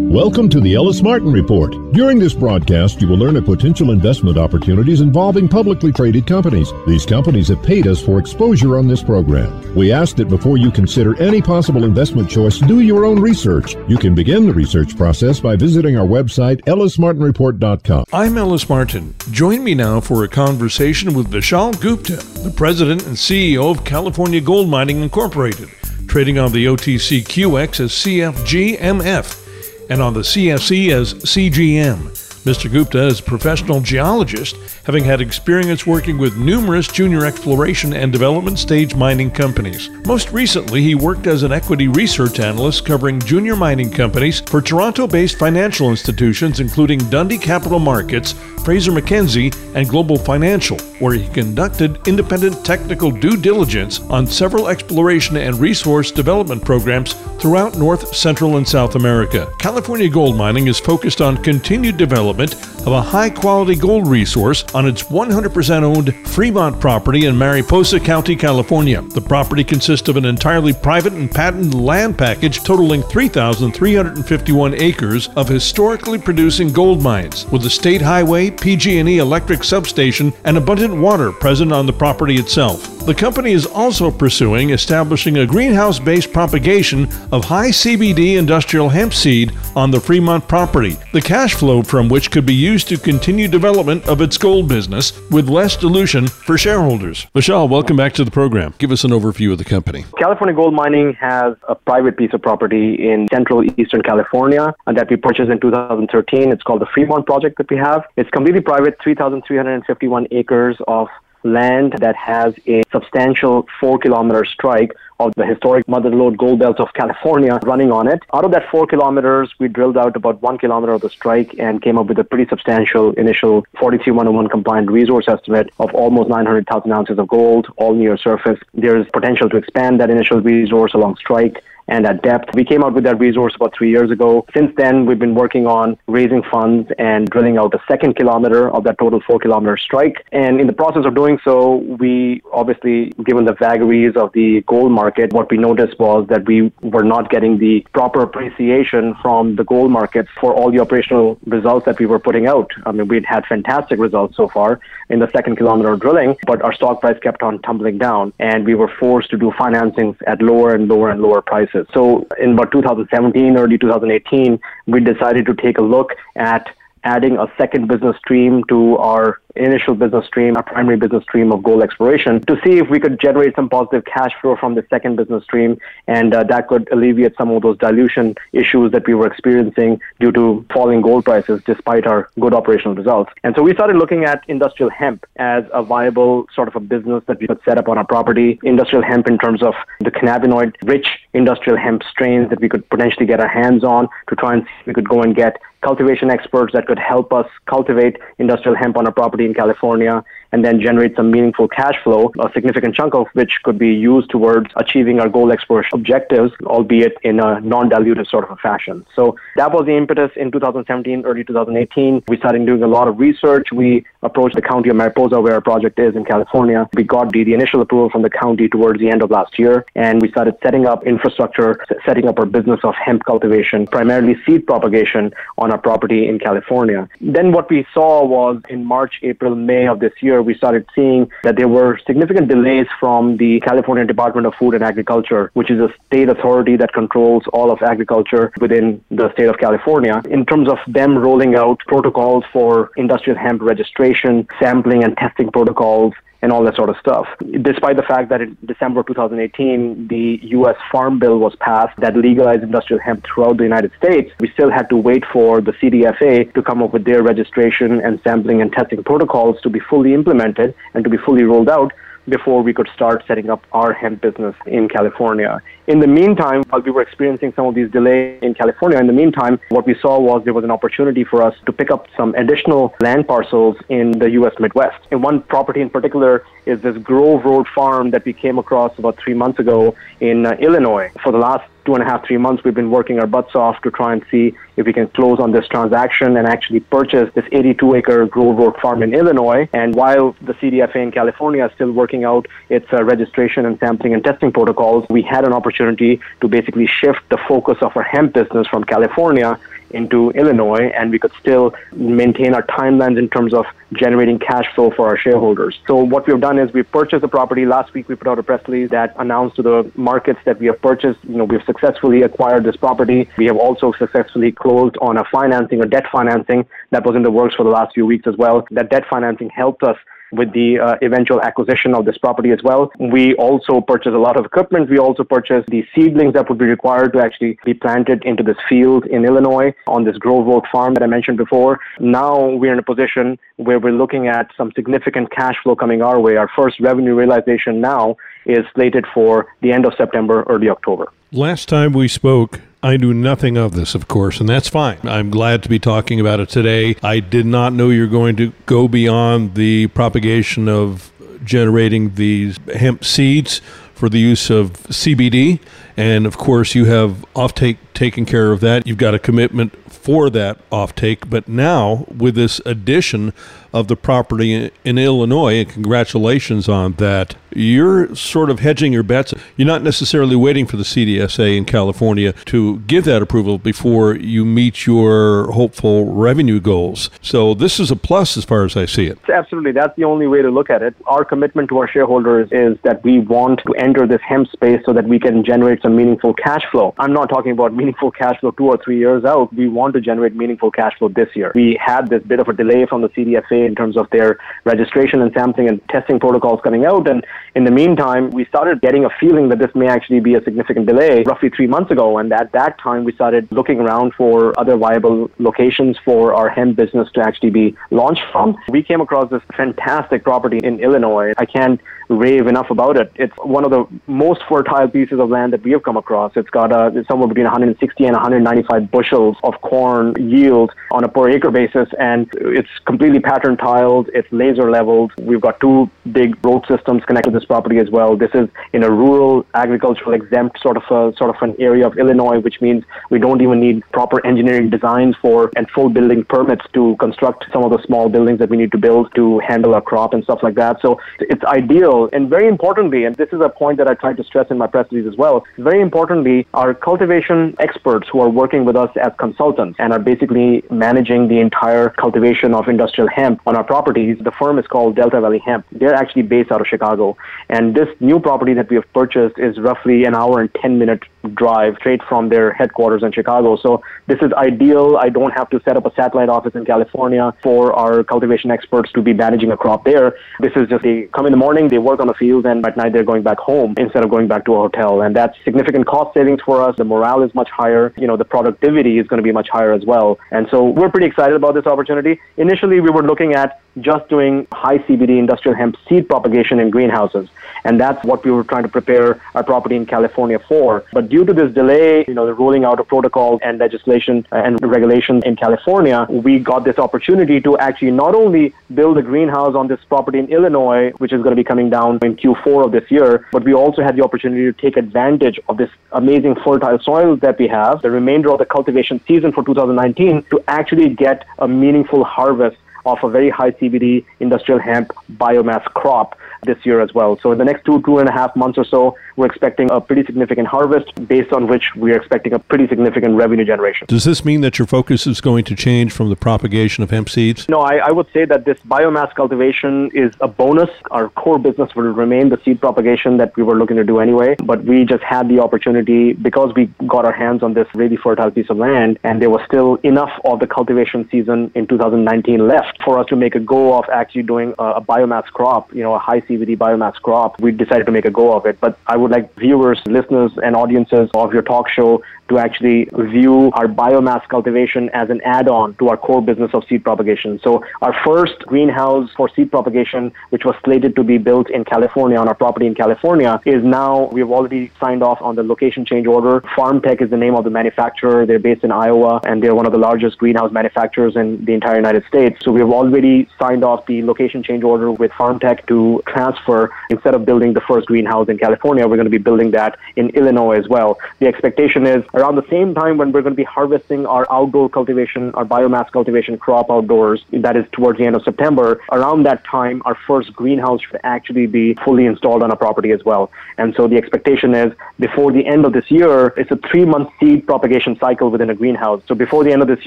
Welcome to the Ellis Martin Report. During this broadcast, you will learn of potential investment opportunities involving publicly traded companies. These companies have paid us for exposure on this program. We ask that before you consider any possible investment choice, do your own research. You can begin the research process by visiting our website, ellismartinreport.com. I'm Ellis Martin. Join me now for a conversation with Vishal Gupta, the president and CEO of California Gold Mining Incorporated, trading on the OTCQX as CFGMF and on the CSE as CGM. Mr. Gupta is a professional geologist, having had experience working with numerous junior exploration and development stage mining companies. Most recently, he worked as an equity research analyst covering junior mining companies for Toronto based financial institutions, including Dundee Capital Markets, Fraser McKenzie, and Global Financial, where he conducted independent technical due diligence on several exploration and resource development programs throughout North, Central, and South America. California Gold Mining is focused on continued development development of a high quality gold resource on its 100% owned Fremont property in Mariposa County, California. The property consists of an entirely private and patented land package totaling 3,351 acres of historically producing gold mines, with a state highway, PG&E electric substation, and abundant water present on the property itself. The company is also pursuing establishing a greenhouse based propagation of high CBD industrial hemp seed on the Fremont property, the cash flow from which could be used to continue development of its gold business with less dilution for shareholders. Vishal, welcome back to the program. Give us an overview of the company. California Gold Mining has a private piece of property in central eastern California uh, that we purchased in 2013. It's called the Fremont project that we have. It's completely private, 3,351 acres of land that has a substantial four kilometer strike of the historic Mother Lode gold belt of California running on it. Out of that four kilometers, we drilled out about one kilometer of the strike and came up with a pretty substantial initial 43101 compliant resource estimate of almost 900,000 ounces of gold, all near surface. There's potential to expand that initial resource along strike and at depth. We came out with that resource about three years ago. Since then, we've been working on raising funds and drilling out the second kilometer of that total four kilometer strike. And in the process of doing so, we obviously, given the vagaries of the gold market, what we noticed was that we were not getting the proper appreciation from the gold markets for all the operational results that we were putting out. I mean, we'd had fantastic results so far in the second kilometer of drilling, but our stock price kept on tumbling down, and we were forced to do financings at lower and lower and lower prices. So in about 2017, early 2018, we decided to take a look at adding a second business stream to our initial business stream, our primary business stream of gold exploration, to see if we could generate some positive cash flow from the second business stream, and uh, that could alleviate some of those dilution issues that we were experiencing due to falling gold prices despite our good operational results. And so we started looking at industrial hemp as a viable sort of a business that we could set up on our property. Industrial hemp in terms of the cannabinoid rich industrial hemp strains that we could potentially get our hands on to try and see if we could go and get cultivation experts that could help us cultivate industrial hemp on our property in California and then generate some meaningful cash flow, a significant chunk of which could be used towards achieving our goal exploration objectives, albeit in a non-dilutive sort of a fashion. So that was the impetus in 2017, early 2018. We started doing a lot of research. We approached the county of Mariposa, where our project is in California. We got the, the initial approval from the county towards the end of last year, and we started setting up infrastructure, setting up our business of hemp cultivation, primarily seed propagation on our property in California. Then what we saw was in March, April, May of this year, we started seeing that there were significant delays from the California Department of Food and Agriculture, which is a state authority that controls all of agriculture within the state of California, in terms of them rolling out protocols for industrial hemp registration, sampling and testing protocols, and all that sort of stuff. Despite the fact that in December 2018, the U.S. Farm Bill was passed that legalized industrial hemp throughout the United States, we still had to wait for the CDFA to come up with their registration and sampling and testing protocols to be fully implemented and to be fully rolled out before we could start setting up our hemp business in California. In the meantime, while we were experiencing some of these delays in California, in the meantime, what we saw was there was an opportunity for us to pick up some additional land parcels in the U.S. Midwest. And one property in particular is this Grove Road farm that we came across about three months ago in uh, Illinois. For the last two and a half, three months, we've been working our butts off to try and see if we can close on this transaction and actually purchase this 82 acre Grove Road farm in Illinois. And while the CDFA in California is still working out its uh, registration and sampling and testing protocols, we had an opportunity to basically shift the focus of our hemp business from California into Illinois, and we could still maintain our timelines in terms of generating cash flow for our shareholders. So what we've done is we purchased the property. Last week we put out a press release that announced to the markets that we have purchased. You know, we've successfully acquired this property. We have also successfully closed on a financing or debt financing that was in the works for the last few weeks as well. That debt financing helped us with the uh, eventual acquisition of this property as well. We also purchased a lot of equipment. We also purchased the seedlings that would be required to actually be planted into this field in Illinois on this Grove Oak farm that I mentioned before. Now we're in a position where we're looking at some significant cash flow coming our way. Our first revenue realization now is slated for the end of September, early October. Last time we spoke, I knew nothing of this, of course, and that's fine. I'm glad to be talking about it today. I did not know you're going to go beyond the propagation of generating these hemp seeds for the use of CBD. And of course, you have offtake taken care of that. You've got a commitment for that offtake. But now, with this addition of the property in Illinois, and congratulations on that, you're sort of hedging your bets. You're not necessarily waiting for the CDFA in California to give that approval before you meet your hopeful revenue goals. So this is a plus as far as I see it. Absolutely. That's the only way to look at it. Our commitment to our shareholders is that we want to enter this hemp space so that we can generate some meaningful cash flow. I'm not talking about meaningful cash flow two or three years out. We want to generate meaningful cash flow this year. We had this bit of a delay from the CDFA in terms of their registration and sampling and testing protocols coming out. And in the meantime, we started getting a feeling that this may actually be a significant delay roughly three months ago. And at that time, we started looking around for other viable locations for our hemp business to actually be launched from. We came across this fantastic property in Illinois. I can't rave enough about it. It's one of the most fertile pieces of land that we have come across. It's got a, it's somewhere between 160 and 195 bushels of corn yield on a per acre basis, and it's completely pattern tiled. It's laser leveled. We've got two big road systems connected to this property as well. This is in a rural, agricultural exempt sort of a, sort of an area of Illinois, which means we don't even need proper engineering designs for and full building permits to construct some of the small buildings that we need to build to handle our crop and stuff like that. So it's ideal and very importantly, and this is a point that I tried to stress in my press release as well, very importantly, our cultivation experts who are working with us as consultants and are basically managing the entire cultivation of industrial hemp on our properties, the firm is called Delta Valley Hemp. They're actually based out of Chicago. And this new property that we have purchased is roughly an hour and 10 minute drive straight from their headquarters in Chicago. So this is ideal. I don't have to set up a satellite office in California for our cultivation experts to be managing a crop there. This is just they come in the morning, they work on the field, and at night they're going back home instead of going back to a hotel. And that's significant cost savings for us. The morale is much higher. You know, the productivity is going to be much higher as well. And so we're pretty excited about this opportunity. Initially, we were looking at just doing high CBD industrial hemp seed propagation in greenhouses. And that's what we were trying to prepare our property in California for. But due to this delay, you know, the rolling out of protocols and legislation and regulations in California, we got this opportunity to actually not only build a greenhouse on this property in Illinois, which is going to be coming down in Q4 of this year, but we also had the opportunity to take advantage of this amazing fertile soil that we have, the remainder of the cultivation season for 2019, to actually get a meaningful harvest of a very high CBD industrial hemp biomass crop this year as well. So in the next two, two and a half months or so, we're expecting a pretty significant harvest based on which we're expecting a pretty significant revenue generation. Does this mean that your focus is going to change from the propagation of hemp seeds? No, I, I would say that this biomass cultivation is a bonus. Our core business will remain the seed propagation that we were looking to do anyway, but we just had the opportunity because we got our hands on this really fertile piece of land and there was still enough of the cultivation season in 2019 left for us to make a go of actually doing a, a biomass crop, you know, a high CBD biomass crop. We decided to make a go of it. But I would like viewers, listeners, and audiences of your talk show to actually view our biomass cultivation as an add-on to our core business of seed propagation. So our first greenhouse for seed propagation, which was slated to be built in California on our property in California, is now we've already signed off on the location change order. FarmTek is the name of the manufacturer. They're based in Iowa and they're one of the largest greenhouse manufacturers in the entire United States. So we've already signed off the location change order with FarmTek to transfer. Instead of building the first greenhouse in California, we're going to be building that in Illinois as well. The expectation is around the same time when we're going to be harvesting our outdoor cultivation, our biomass cultivation crop outdoors, that is towards the end of September, around that time, our first greenhouse should actually be fully installed on a property as well. And so the expectation is before the end of this year, it's a three month seed propagation cycle within a greenhouse. So before the end of this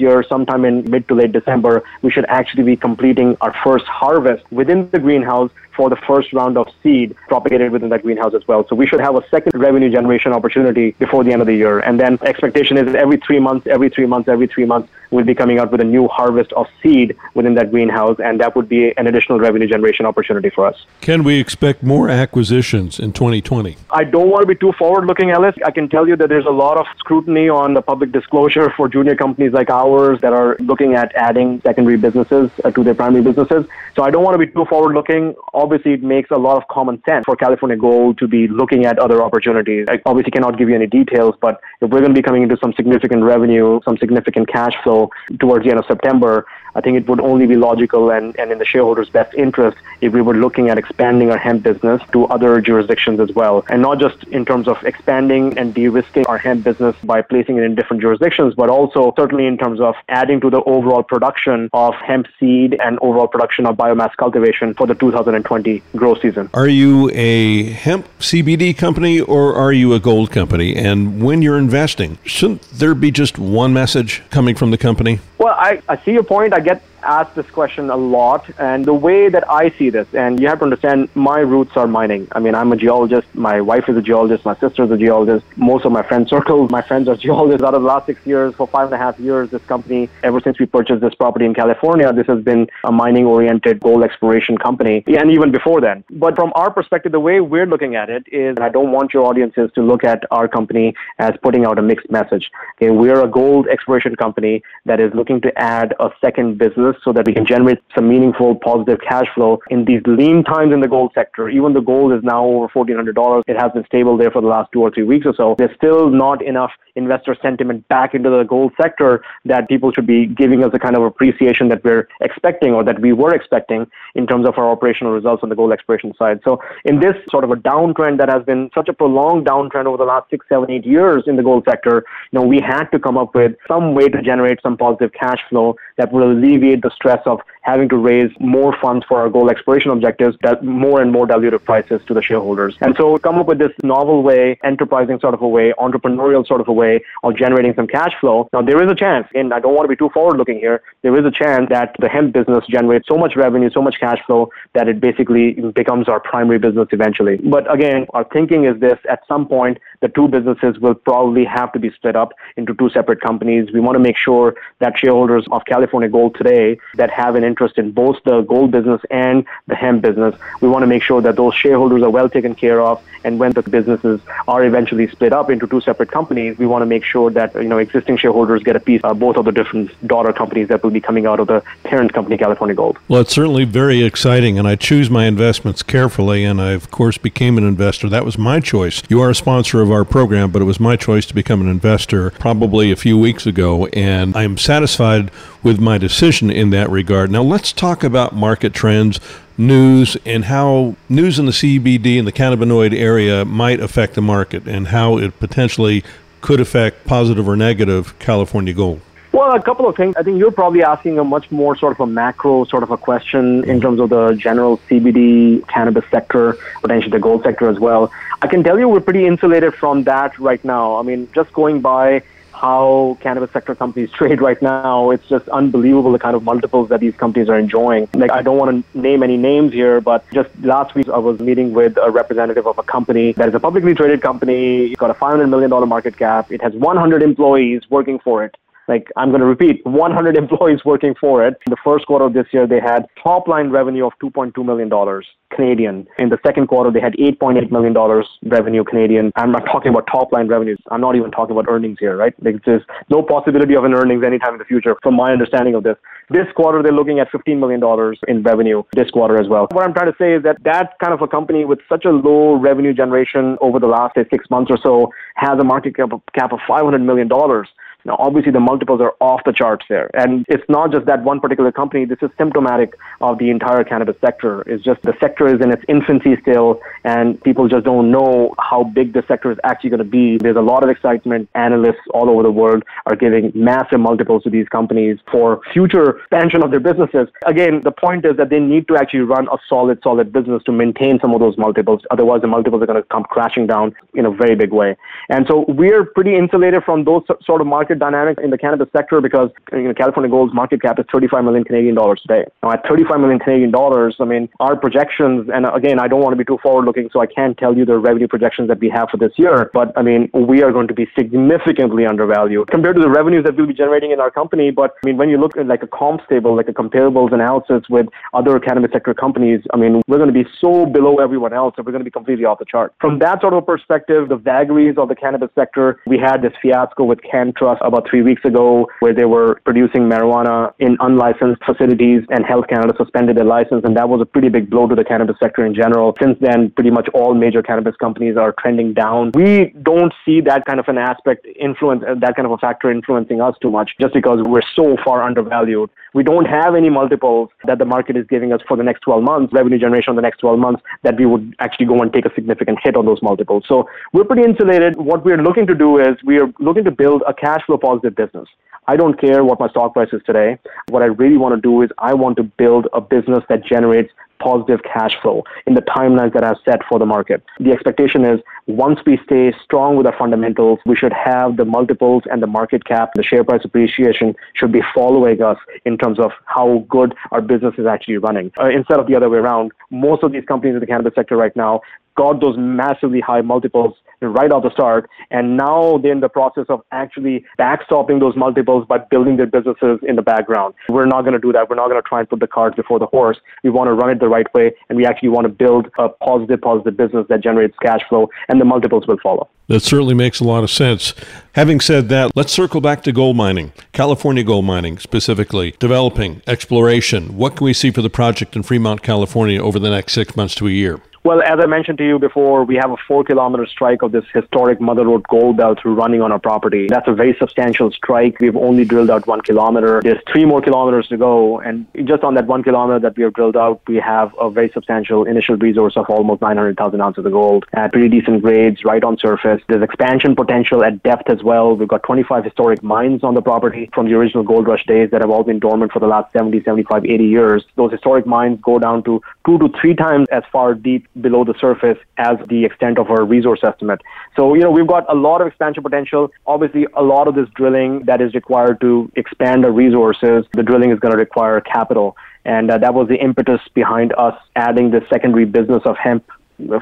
year, sometime in mid to late December, we should actually be completing our first harvest within the greenhouse for the first round of seed propagated within that greenhouse as well. So we should have a second revenue generation opportunity before the end of the year. And then expectation is every three months, every three months, every three months, we'll be coming out with a new harvest of seed within that greenhouse, and that would be an additional revenue generation opportunity for us. Can we expect more acquisitions in 2020? I don't want to be too forward looking, Ellis. I can tell you that there's a lot of scrutiny on the public disclosure for junior companies like ours that are looking at adding secondary businesses uh, to their primary businesses. So I don't want to be too forward looking obviously it makes a lot of common sense for California Gold to be looking at other opportunities. I obviously cannot give you any details, but if we're going to be coming into some significant revenue, some significant cash flow towards the end of September, I think it would only be logical and, and in the shareholders' best interest if we were looking at expanding our hemp business to other jurisdictions as well. And not just in terms of expanding and de risking our hemp business by placing it in different jurisdictions, but also certainly in terms of adding to the overall production of hemp seed and overall production of biomass cultivation for the 2020 grow season. Are you a hemp CBD company or are you a gold company? And when you're investing, shouldn't there be just one message coming from the company? Well, I, I see your point. I get asked this question a lot, and the way that I see this, and you have to understand, my roots are mining. I mean, I'm a geologist. My wife is a geologist. My sister is a geologist. Most of my friend circles, my friends are geologists. Out of the last six years, for five and a half years, this company, ever since we purchased this property in California, this has been a mining-oriented gold exploration company, and even before then. But from our perspective, the way we're looking at it is, I don't want your audiences to look at our company as putting out a mixed message. Okay, we're a gold exploration company that is looking to add a second business so that we can generate some meaningful positive cash flow in these lean times in the gold sector. Even the gold is now over $1,400. It has been stable there for the last two or three weeks or so. There's still not enough investor sentiment back into the gold sector that people should be giving us the kind of appreciation that we're expecting or that we were expecting in terms of our operational results on the gold exploration side. So in this sort of a downtrend that has been such a prolonged downtrend over the last six, seven, eight years in the gold sector, you know, we had to come up with some way to generate some positive cash flow that will alleviate the stress of having to raise more funds for our gold exploration objectives, that more and more dilutive prices to the shareholders. And so come up with this novel way, enterprising sort of a way, entrepreneurial sort of a way of generating some cash flow. Now there is a chance, and I don't want to be too forward looking here, there is a chance that the hemp business generates so much revenue, so much cash flow that it basically becomes our primary business eventually. But again, our thinking is this at some point the two businesses will probably have to be split up into two separate companies. We want to make sure that shareholders of California Gold today that have an interest in both the gold business and the hemp business. We want to make sure that those shareholders are well taken care of. And when the businesses are eventually split up into two separate companies, we want to make sure that you know existing shareholders get a piece of both of the different daughter companies that will be coming out of the parent company, California Gold. Well, it's certainly very exciting, and I choose my investments carefully. And I, of course, became an investor. That was my choice. You are a sponsor of our program, but it was my choice to become an investor probably a few weeks ago, and I am satisfied with my decision in that regard. Now, let's talk about market trends, news, and how news in the CBD and the cannabinoid area might affect the market and how it potentially could affect positive or negative California gold. Well, a couple of things. I think you're probably asking a much more sort of a macro sort of a question in terms of the general CBD cannabis sector, potentially the gold sector as well. I can tell you we're pretty insulated from that right now. I mean, just going by how cannabis sector companies trade right now, it's just unbelievable the kind of multiples that these companies are enjoying. Like, I don't want to name any names here, but just last week I was meeting with a representative of a company that is a publicly traded company. It's got a $500 million market cap. It has 100 employees working for it. Like I'm going to repeat, 100 employees working for it. In the first quarter of this year, they had top line revenue of 2.2 million dollars Canadian. In the second quarter, they had 8.8 million dollars revenue Canadian. I'm not talking about top line revenues. I'm not even talking about earnings here, right? Like, there's no possibility of an earnings anytime in the future, from my understanding of this. This quarter, they're looking at 15 million dollars in revenue this quarter as well. What I'm trying to say is that that kind of a company with such a low revenue generation over the last say, six months or so has a market cap of, cap of 500 million dollars. Now, obviously, the multiples are off the charts there. And it's not just that one particular company. This is symptomatic of the entire cannabis sector. It's just the sector is in its infancy still, and people just don't know how big the sector is actually going to be. There's a lot of excitement. Analysts all over the world are giving massive multiples to these companies for future expansion of their businesses. Again, the point is that they need to actually run a solid, solid business to maintain some of those multiples. Otherwise, the multiples are going to come crashing down in a very big way. And so we're pretty insulated from those sort of market dynamics in the cannabis sector because you know, California Gold's market cap is 35 million Canadian dollars today. Now, at 35 million Canadian dollars, I mean, our projections, and again, I don't want to be too forward looking, so I can't tell you the revenue projections that we have for this year, but I mean, we are going to be significantly undervalued compared to the revenues that we'll be generating in our company. But I mean, when you look at like a comp table, like a comparables analysis with other cannabis sector companies, I mean, we're going to be so below everyone else that we're going to be completely off the chart. From that sort of perspective, the vagaries of the cannabis sector, we had this fiasco with CannTrust about three weeks ago where they were producing marijuana in unlicensed facilities and Health Canada suspended their license. And that was a pretty big blow to the cannabis sector in general. Since then, pretty much all major cannabis companies are trending down. We don't see that kind of an aspect influence, that kind of a factor influencing us too much just because we're so far undervalued. We don't have any multiples that the market is giving us for the next 12 months, revenue generation on the next 12 months, that we would actually go and take a significant hit on those multiples. So we're pretty insulated. What we're looking to do is we are looking to build a cash flow positive business. I don't care what my stock price is today. What I really want to do is I want to build a business that generates positive cash flow in the timelines that I've set for the market. The expectation is once we stay strong with our fundamentals, we should have the multiples and the market cap, the share price appreciation should be following us in terms of how good our business is actually running. Uh, instead of the other way around, most of these companies in the cannabis sector right now got those massively high multiples right off the start. And now they're in the process of actually backstopping those multiples by building their businesses in the background. We're not going to do that. We're not going to try and put the cart before the horse. We want to run it the right way. And we actually want to build a positive, positive business that generates cash flow and the multiples will follow. That certainly makes a lot of sense. Having said that, let's circle back to gold mining, California gold mining specifically, developing, exploration. What can we see for the project in Fremont, California over the next six months to a year? Well, as I mentioned to you before, we have a four kilometer strike of this historic Mother Lode gold belt running on our property. That's a very substantial strike. We've only drilled out one kilometer. There's three more kilometers to go. And just on that one kilometer that we have drilled out, we have a very substantial initial resource of almost 900,000 ounces of gold at pretty decent grades right on surface. There's expansion potential at depth as well. We've got 25 historic mines on the property from the original gold rush days that have all been dormant for the last 70, 75, 80 years. Those historic mines go down to two to three times as far deep below the surface as the extent of our resource estimate. So, you know, we've got a lot of expansion potential. Obviously, a lot of this drilling that is required to expand our resources, the drilling is going to require capital. And uh, that was the impetus behind us adding the secondary business of hemp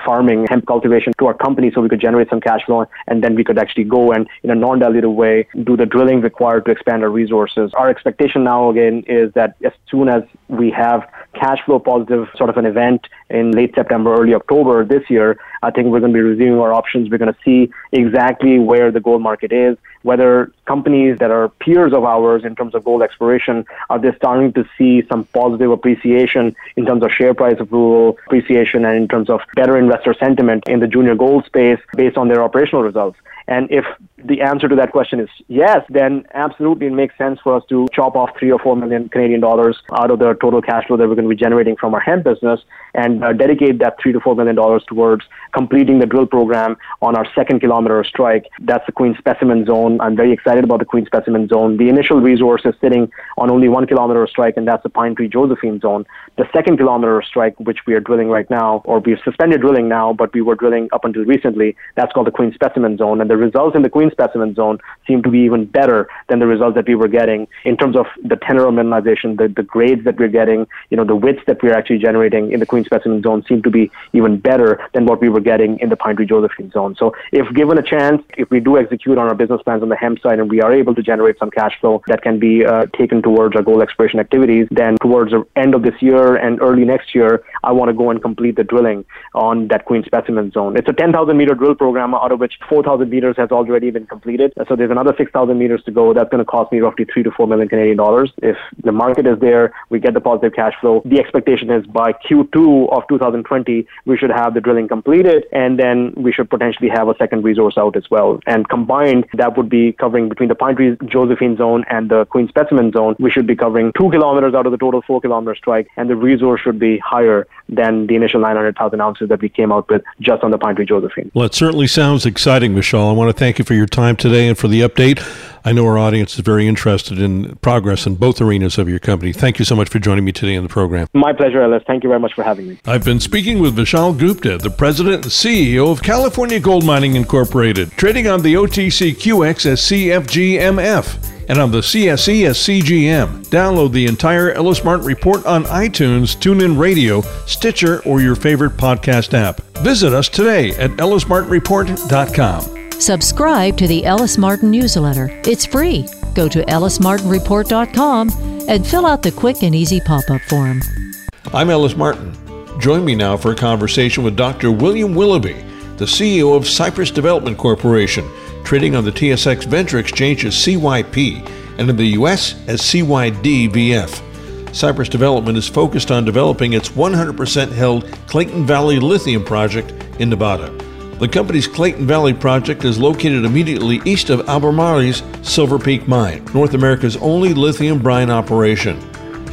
farming, hemp cultivation to our company so we could generate some cash flow and then we could actually go and in a non-dilutive way do the drilling required to expand our resources. Our expectation now again is that as soon as we have cash flow positive sort of an event in late September, early October this year, I think we're going to be reviewing our options. We're going to see exactly where the gold market is, whether companies that are peers of ours in terms of gold exploration are they starting to see some positive appreciation in terms of share price approval, appreciation, and in terms of better investor sentiment in the junior gold space based on their operational results. And if the answer to that question is yes, then absolutely it makes sense for us to chop off three or four million Canadian dollars out of the total cash flow that we're going to be generating from our hemp business and uh, dedicate that three to four million dollars towards completing the drill program on our second kilometer strike. That's the Queen Specimen Zone. I'm very excited about the Queen Specimen Zone. The initial resource is sitting on only one kilometer strike, and that's the Pine Tree Josephine Zone. The second kilometer strike, which we are drilling right now, or we've suspended drilling now, but we were drilling up until recently, that's called the Queen Specimen Zone. And the results in the Queen Specimen Zone seem to be even better than the results that we were getting in terms of the tenor of mineralization, the, the grades that we're getting, you know, the widths that we're actually generating in the Queen Specimen Zone seem to be even better than what we were getting in the Pine Tree Josephine Zone. So if given a chance, if we do execute on our business on the hemp side and we are able to generate some cash flow that can be uh, taken towards our gold exploration activities, then towards the end of this year and early next year, I want to go and complete the drilling on that Queen Specimen Zone. It's a 10,000 meter drill program, out of which 4,000 meters has already been completed. So there's another 6,000 meters to go. That's going to cost me roughly three to four million Canadian dollars. If the market is there, we get the positive cash flow. The expectation is by Q2 of 2020, we should have the drilling completed, and then we should potentially have a second resource out as well. And combined, that would be covering between the Pine Tree Josephine zone and the Queen Specimen zone, we should be covering two kilometers out of the total four kilometer strike, and the resource should be higher than the initial 900,000 ounces that we came out with just on the Pine Tree Josephine. Well, it certainly sounds exciting, Vishal. I want to thank you for your time today and for the update. I know our audience is very interested in progress in both arenas of your company. Thank you so much for joining me today on the program. My pleasure, Ellis. Thank you very much for having me. I've been speaking with Vishal Gupta, the president and CEO of California Gold Mining Incorporated, trading on the OTCQX as CFGMF and on the CSE as CGM. Download the entire Ellis Martin Report on iTunes, TuneIn Radio, Stitcher, or your favorite podcast app. Visit us today at ellismartinreport.com. Subscribe to the Ellis Martin newsletter. It's free. Go to ellismartinreport.com and fill out the quick and easy pop up form. I'm Ellis Martin. Join me now for a conversation with Dr. William Willoughby, the CEO of Cypress Development Corporation, trading on the TSX Venture Exchange as CYP and in the U.S. as CYDVF. Cypress Development is focused on developing its 100% held Clayton Valley Lithium project in Nevada. The company's Clayton Valley project is located immediately east of Albemarle's Silver Peak mine, North America's only lithium brine operation.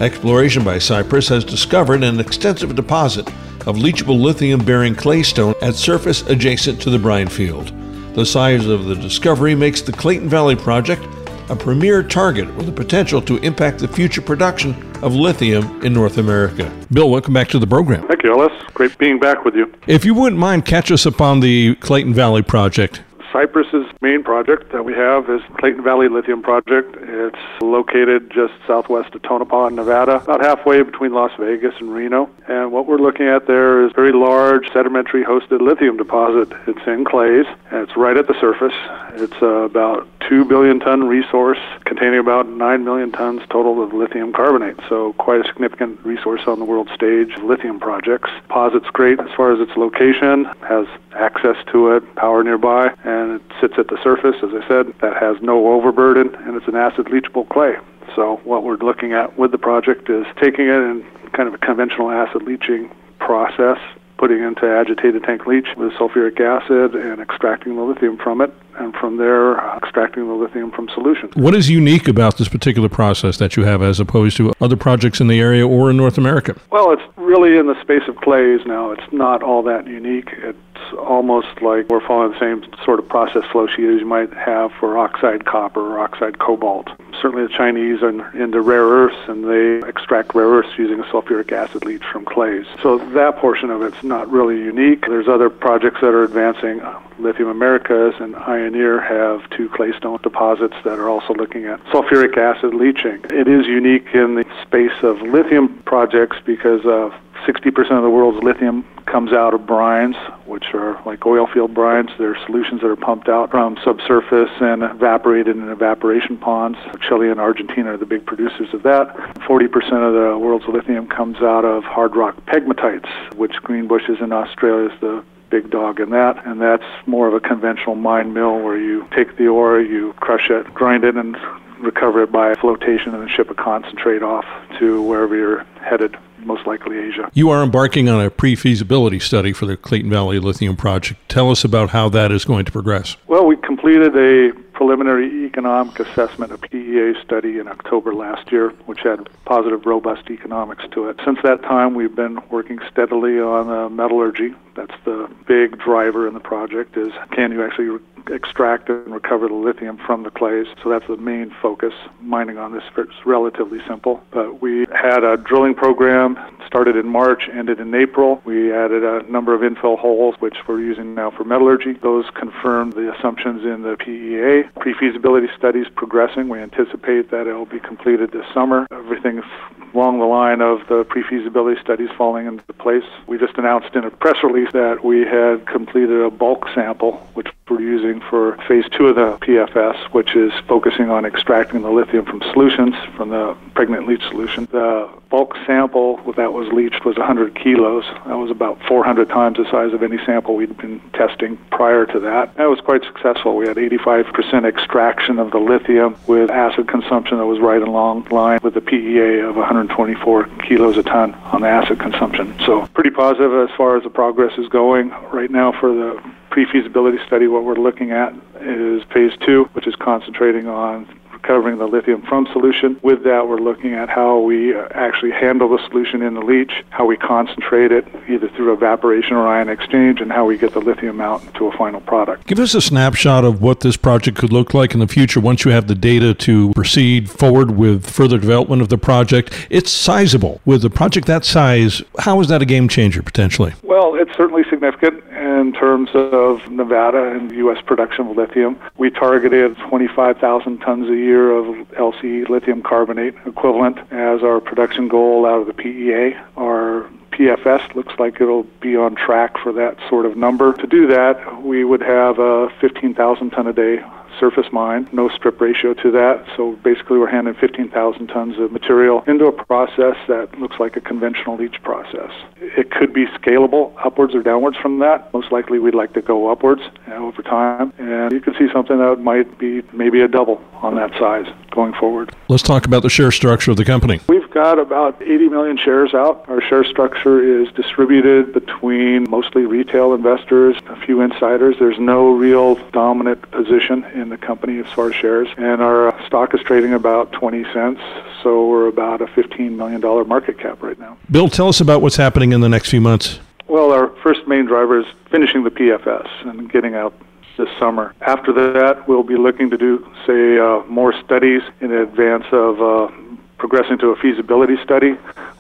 Exploration by Cypress has discovered an extensive deposit of leachable lithium bearing claystone at surface adjacent to the brine field. The size of the discovery makes the Clayton Valley project a premier target with the potential to impact the future production of lithium in North America. Bill, welcome back to the program. Thank you, Ellis. Great being back with you. If you wouldn't mind, catch us up on the Clayton Valley project. Cypress's main project that we have is Clayton Valley Lithium Project. It's located just southwest of Tonopah, Nevada, about halfway between Las Vegas and Reno. And what we're looking at there is a very large sedimentary hosted lithium deposit. It's in clays, and it's right at the surface. It's uh, about 2 billion ton resource containing about 9 million tons total of lithium carbonate. So quite a significant resource on the world stage lithium projects. Deposit's great as far as its location, has access to it, power nearby, and it sits at the surface, as I said, that has no overburden, and it's an acid leachable clay. So what we're looking at with the project is taking it in kind of a conventional acid leaching process, putting into agitated tank leach with sulfuric acid and extracting the lithium from it, and from there extracting the lithium from solution. What is unique about this particular process that you have as opposed to other projects in the area or in North America? Well, it's really in the space of clays now. It's not all that unique. It's almost like we're following the same sort of process flow sheet as you might have for oxide copper or oxide cobalt. Certainly, the Chinese are into rare earths and they extract rare earths using a sulfuric acid leach from clays. So that portion of it's not really unique. There's other projects that are advancing. Lithium Americas and Ioneer have two claystone deposits that are also looking at sulfuric acid leaching. It is unique in the space of lithium projects because uh, of 60% of the world's lithium comes out of brines, which are like oil field brines. They're solutions that are pumped out from subsurface and evaporated in evaporation ponds. Chile and Argentina are the big producers of that. 40% of the world's lithium comes out of hard rock pegmatites, which Greenbushes in Australia is the big dog in that, and that's more of a conventional mine mill where you take the ore, you crush it, grind it, and recover it by flotation and then ship a concentrate off to wherever you're headed most likely Asia. You are embarking on a pre feasibility study for the Clayton Valley Lithium Project. Tell us about how that is going to progress. Well, we completed a preliminary economic assessment, a PEA study in October last year, which had positive, robust economics to it. Since that time, we've been working steadily on uh, metallurgy. That's the big driver in the project is can you actually re- extract and recover the lithium from the clays? So that's the main focus. Mining on this is relatively simple, but we had a drilling program started in March, ended in April. We added a number of infill holes, which we're using now for metallurgy. Those confirmed the assumptions in the PEA. Pre-feasibility studies progressing. We anticipate that it will be completed this summer. Everything's along the line of the pre-feasibility studies falling into place. We just announced in a press release that we had completed a bulk sample, which we're using for phase two of the PFS, which is focusing on extracting the lithium from solutions, from the pregnant leach solution. The bulk sample that was leached was 100 kilos. That was about 400 times the size of any sample we'd been testing prior to that. That was quite successful. We had 85% extraction of the lithium with acid consumption that was right along line with the PEA of 124 kilos a ton on the acid consumption. So pretty positive as far as the progress is going. Right now for the pre-feasibility study, what we're looking at is phase two, which is concentrating on recovering the lithium from solution. With that, we're looking at how we uh, actually handle the solution in the leach, how we concentrate it either through evaporation or ion exchange, and how we get the lithium out to a final product. Give us a snapshot of what this project could look like in the future once you have the data to proceed forward with further development of the project. It's sizable. With a project that size, how is that a game changer potentially? Well, it's certainly significant in terms of Nevada and U.S. production of lithium. We targeted 25,000 tons a year of LCE lithium carbonate equivalent as our production goal out of the PEA. Our PFS looks like it'll be on track for that sort of number. To do that, we would have a 15,000 ton a day surface mine, no strip ratio to that. So basically, we're handing 15,000 tons of material into a process that looks like a conventional leach process. It could be scalable upwards or downwards from that. Most likely, we'd like to go upwards over time. And you can see something that might be maybe a double on that size going forward. Let's talk about the share structure of the company. We've got about 80 million shares out. Our share structure is distributed between mostly retail investors, a few insiders. There's no real dominant position in the company as far as shares. And our stock is trading about 20 cents, so we're about a $15 million market cap right now. Bill, tell us about what's happening in the next few months. Well, our first main driver is finishing the PFS and getting out this summer. After that, we'll be looking to do, say, uh, more studies in advance of uh, progressing to a feasibility study.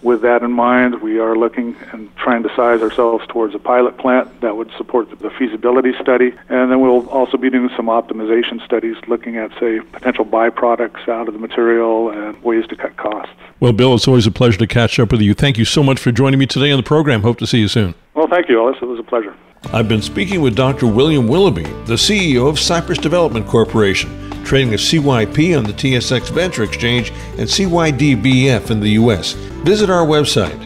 With that in mind, we are looking and trying to size ourselves towards a pilot plant that would support the feasibility study. And then we'll also be doing some optimization studies looking at, say, potential byproducts out of the material and ways to cut costs. Well, Bill, it's always a pleasure to catch up with you. Thank you so much for joining me today on the program. Hope to see you soon. Well, thank you, Ellis. It was a pleasure. I've been speaking with Dr. William Willoughby, the CEO of Cypress Development Corporation, trading as CYP on the TSX Venture Exchange and CYDVF in the U.S. Visit our website,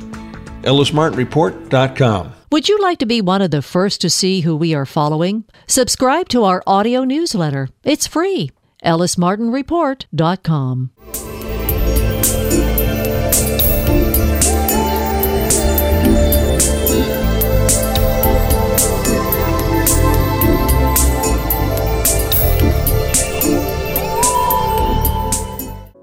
ellismartinreport.com. Would you like to be one of the first to see who we are following? Subscribe to our audio newsletter. It's free. ellismartinreport.com.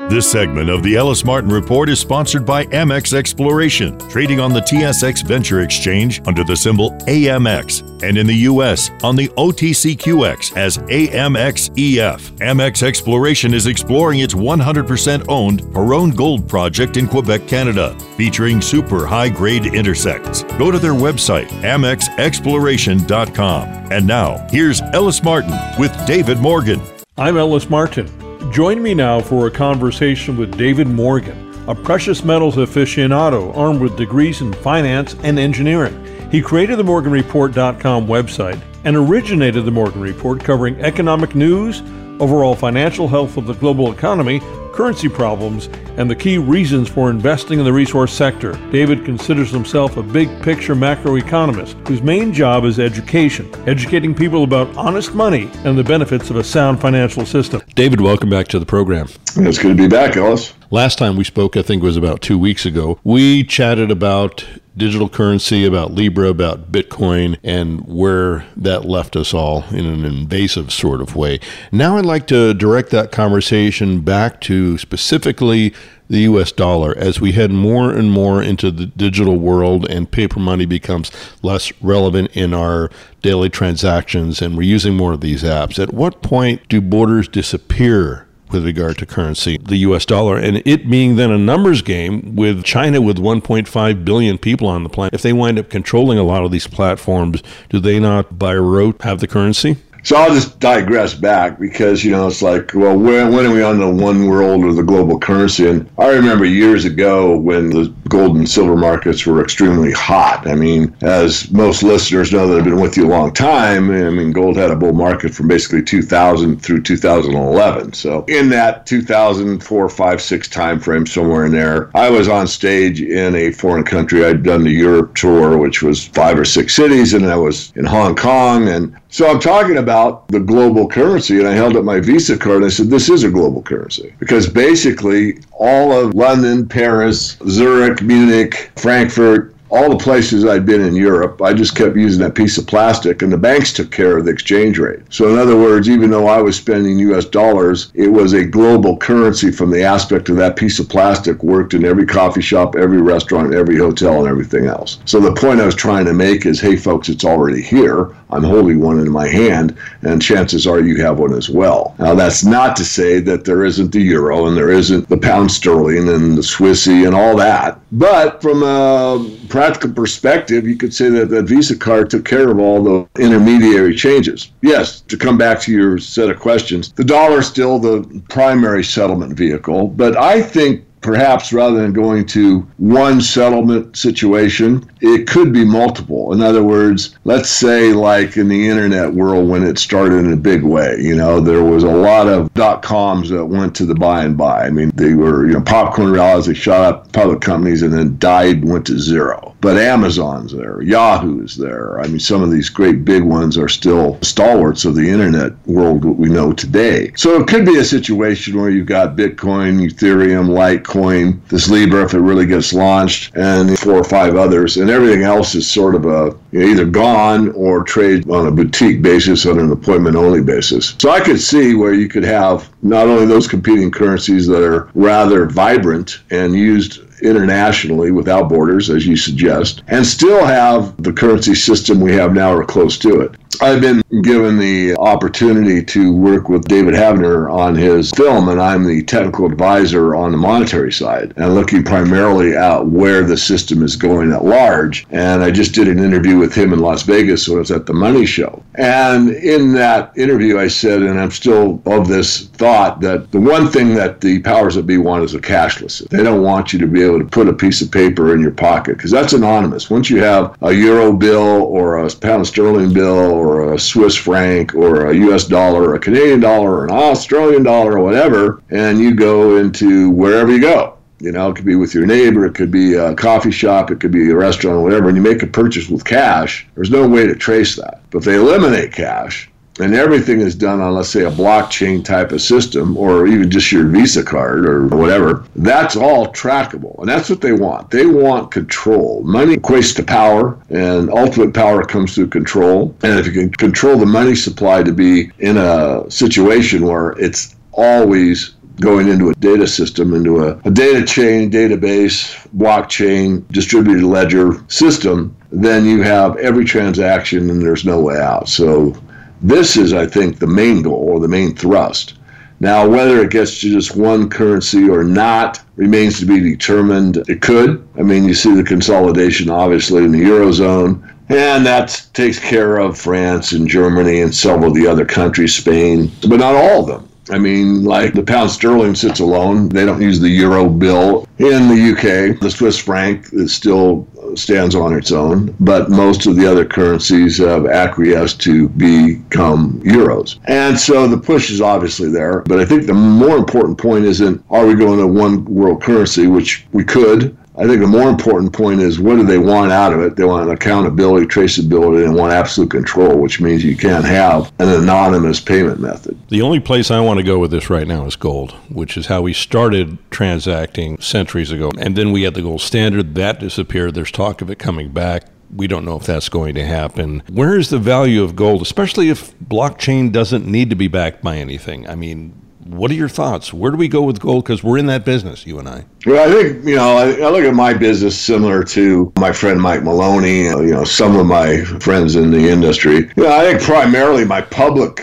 This segment of the Ellis Martin Report is sponsored by Amex Exploration, trading on the TSX Venture Exchange under the symbol AMX, and in the U.S. on the OTCQX as AMXEF. Amex Exploration is exploring its 100% owned Perron Gold Project in Quebec, Canada, featuring super high grade intersects. Go to their website, amexexploration.com. And now, here's Ellis Martin with David Morgan. I'm Ellis Martin. Join me now for a conversation with David Morgan, a precious metals aficionado armed with degrees in finance and engineering. He created the MorganReport.com website and originated the Morgan Report covering economic news, overall financial health of the global economy, currency problems, and the key reasons for investing in the resource sector. David considers himself a big picture macroeconomist whose main job is education, educating people about honest money and the benefits of a sound financial system. David, welcome back to the program. It's good to be back, Ellis. Last time we spoke, I think it was about two weeks ago, we chatted about digital currency, about Libra, about Bitcoin, and where that left us all in an invasive sort of way. Now I'd like to direct that conversation back to specifically the US dollar as we head more and more into the digital world and paper money becomes less relevant in our daily transactions and we're using more of these apps. At what point do borders disappear with regard to currency, the US dollar, and it being then a numbers game with China with 1.5 billion people on the planet. If they wind up controlling a lot of these platforms, do they not by rote have the currency? So I'll just digress back because you know it's like, well, when, when are we on the one world or the global currency? And I remember years ago when the gold and silver markets were extremely hot. I mean, as most listeners know that have been with you a long time, I mean, gold had a bull market from basically 2000 through 2011. So in that 2004, 5, 6 time frame, somewhere in there, I was on stage in a foreign country. I'd done the Europe tour, which was five or six cities, and I was in Hong Kong. And so I'm talking about the global currency, and I held up my Visa card I said, This is a global currency. Because basically, all of London, Paris, Zurich, Munich, Frankfurt, all the places I'd been in Europe, I just kept using that piece of plastic, and the banks took care of the exchange rate. So, in other words, even though I was spending US dollars, it was a global currency from the aspect of that piece of plastic worked in every coffee shop, every restaurant, every hotel, and everything else. So, the point I was trying to make is hey, folks, it's already here. I'm holding one in my hand, and chances are you have one as well. Now, that's not to say that there isn't the euro and there isn't the pound sterling and the Swissy and all that. But from a practical perspective, you could say that that Visa card took care of all the intermediary changes. Yes, to come back to your set of questions, the dollar is still the primary settlement vehicle, but I think perhaps rather than going to one settlement situation, it could be multiple. In other words, let's say, like in the internet world when it started in a big way, you know, there was a lot of dot coms that went to the buy and buy. I mean, they were, you know, popcorn realities, they shot up public companies and then died, went to zero. But Amazon's there, Yahoo's there. I mean, some of these great big ones are still stalwarts of the internet world that we know today. So it could be a situation where you've got Bitcoin, Ethereum, Litecoin, this Libra if it really gets launched, and four or five others. And everything else is sort of a you know, either gone or trade on a boutique basis on an appointment only basis. So I could see where you could have not only those competing currencies that are rather vibrant and used internationally without borders, as you suggest, and still have the currency system we have now or close to it. I've been given the opportunity to work with David Havner on his film, and I'm the technical advisor on the monetary side and looking primarily at where the system is going at large. And I just did an interview with him in Las Vegas, so it's at the Money Show. And in that interview, I said, and I'm still of this thought, that the one thing that the powers that be want is a cashless. They don't want you to be able to put a piece of paper in your pocket because that's anonymous. Once you have a euro bill or a pound sterling bill or a Swiss franc or a US dollar or a Canadian dollar or an Australian dollar or whatever, and you go into wherever you go. You know, it could be with your neighbor, it could be a coffee shop, it could be a restaurant, whatever, and you make a purchase with cash, there's no way to trace that. But if they eliminate cash, and everything is done on, let's say, a blockchain type of system, or even just your Visa card or whatever, that's all trackable. And that's what they want. They want control. Money equates to power, and ultimate power comes through control. And if you can control the money supply to be in a situation where it's always going into a data system, into a, a data chain, database, blockchain, distributed ledger system, then you have every transaction and there's no way out. So this is, I think, the main goal or the main thrust. Now, whether it gets to just one currency or not remains to be determined. It could. I mean, you see the consolidation, obviously, in the Eurozone, and that takes care of France and Germany and several of the other countries, Spain, but not all of them. I mean, like the pound sterling sits alone. They don't use the euro bill. In the UK, the Swiss franc is still stands on its own, but most of the other currencies have acquiesced to become euros. And so the push is obviously there. But I think the more important point isn't are we going to one world currency, which we could, I think the more important point is what do they want out of it? They want accountability, traceability, and want absolute control, which means you can't have an anonymous payment method. The only place I want to go with this right now is gold, which is how we started transacting centuries ago. And then we had the gold standard, that disappeared. There's talk of it coming back. We don't know if that's going to happen. Where is the value of gold, especially if blockchain doesn't need to be backed by anything? I mean, what are your thoughts? Where do we go with gold? Because we're in that business, you and I. Well, I think, you know, I, I, look at my business similar to my friend Mike Maloney, you know, some of my friends in the industry. You know, I think primarily my public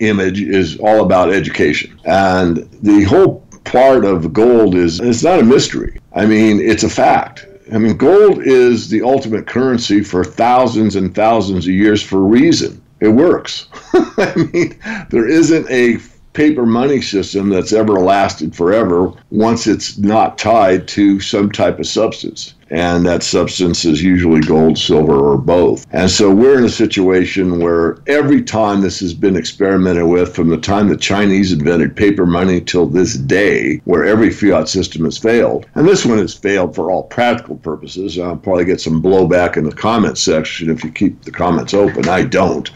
image is all about education. And the whole part of gold is it's not a mystery. I mean, it's a fact. I mean, gold is the ultimate currency for thousands and thousands of years for a reason. It works. I mean, there isn't a paper money system that's ever lasted forever once it's not tied to some type of substance. And that substance is usually gold, silver, or both. And so we're in a situation where every time this has been experimented with, from the time the Chinese invented paper money till this day, where every fiat system has failed. And this one has failed for all practical purposes. I'll probably get some blowback in the comment section if you keep the comments open. I don't.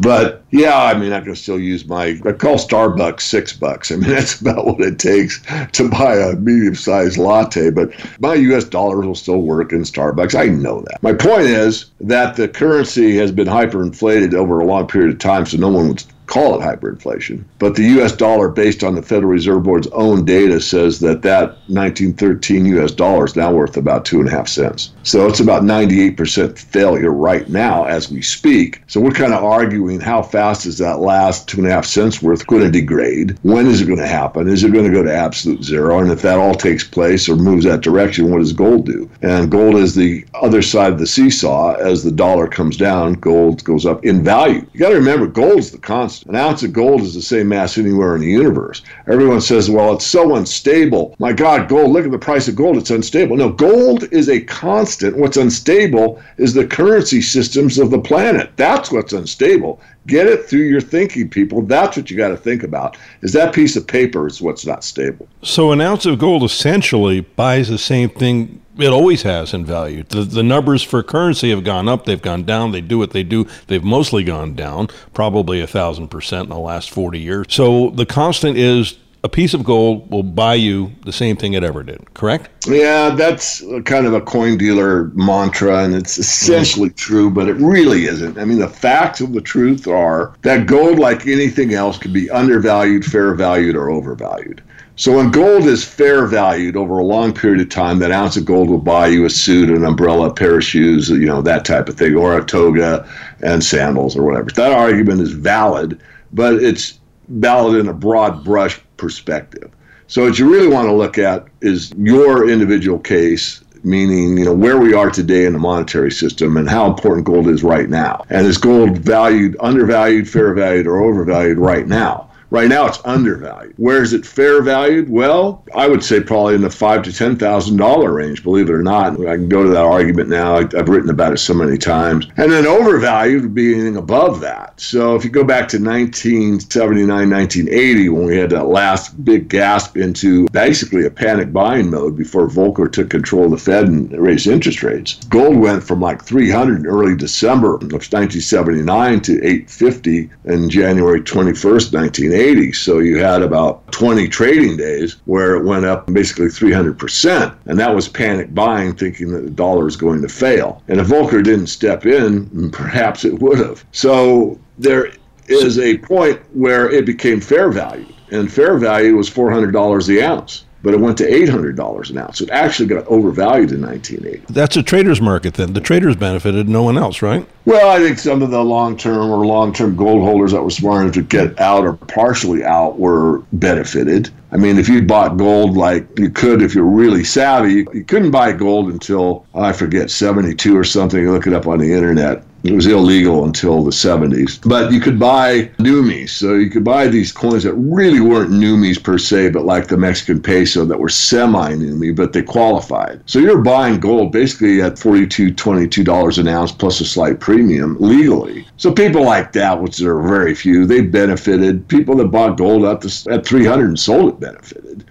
But yeah, I mean, I can still use my, I call Starbucks six bucks. I mean, that's about what it takes to buy a medium sized latte. But my US dollars will still work in Starbucks. I know that. My point is that the currency has been hyperinflated over a long period of time, so no one would call it hyperinflation. But the US dollar, based on the Federal Reserve Board's own data, says that that 1913 US dollar is now worth about two and a half cents. So it's about 98% failure right now as we speak. So we're kind of arguing how fast is that last two and a half cents worth going to degrade? When is it going to happen? Is it going to go to absolute zero? And if that all takes place or moves that direction, what does gold do? And gold is the other side of the seesaw. As the dollar comes down, gold goes up in value. You got to remember, gold's the constant. An ounce of gold is the same mass anywhere in the universe. Everyone says, well, it's so unstable. My God, gold, look at the price of gold. It's unstable. No, gold is a constant. What's unstable is the currency systems of the planet. That's what's unstable. Get it through your thinking, people. That's what you got to think about. Is that piece of paper is what's not stable. So an ounce of gold essentially buys the same thing it always has in value. The, the numbers for currency have gone up, they've gone down, they do what they do. They've mostly gone down, probably a thousand percent in the last 40 years. So the constant is a piece of gold will buy you the same thing it ever did, correct? Yeah, that's kind of a coin dealer mantra, and it's essentially mm. true, but it really isn't. I mean, the facts of the truth are that gold, like anything else, can be undervalued, fair valued, or overvalued. So when gold is fair valued over a long period of time, that ounce of gold will buy you a suit, an umbrella, a pair of shoes, you know, that type of thing, or a toga and sandals or whatever. That argument is valid, but it's valid in a broad brush perspective. So what you really want to look at is your individual case meaning you know where we are today in the monetary system and how important gold is right now and is gold valued undervalued fair valued or overvalued right now Right now, it's undervalued. Where is it fair valued? Well, I would say probably in the five to ten thousand dollar range. Believe it or not, I can go to that argument now. I've written about it so many times. And then overvalued would be anything above that. So if you go back to 1979, 1980, when we had that last big gasp into basically a panic buying mode before Volcker took control of the Fed and raised interest rates, gold went from like 300 in early December of 1979 to 850 in January 21st, 1980. 1980. So you had about 20 trading days where it went up basically 300%. And that was panic buying, thinking that the dollar is going to fail. And if Volcker didn't step in, perhaps it would have. So there is a point where it became fair value. And fair value was $400 the ounce but it went to $800 an ounce. It actually got overvalued in 1980. That's a trader's market then. The traders benefited, no one else, right? Well, I think some of the long term or long term gold holders that were smart enough to get out or partially out were benefited. I mean, if you bought gold like you could, if you're really savvy, you couldn't buy gold until, I forget, 72 or something. You look it up on the internet. It was illegal until the 70s. But you could buy Numis. So you could buy these coins that really weren't Numis per se, but like the Mexican peso that were semi Numi, but they qualified. So you're buying gold basically at $42, $22 an ounce plus a slight premium legally. So people like that, which there are very few, they benefited. People that bought gold at, the, at 300 and sold it benefited.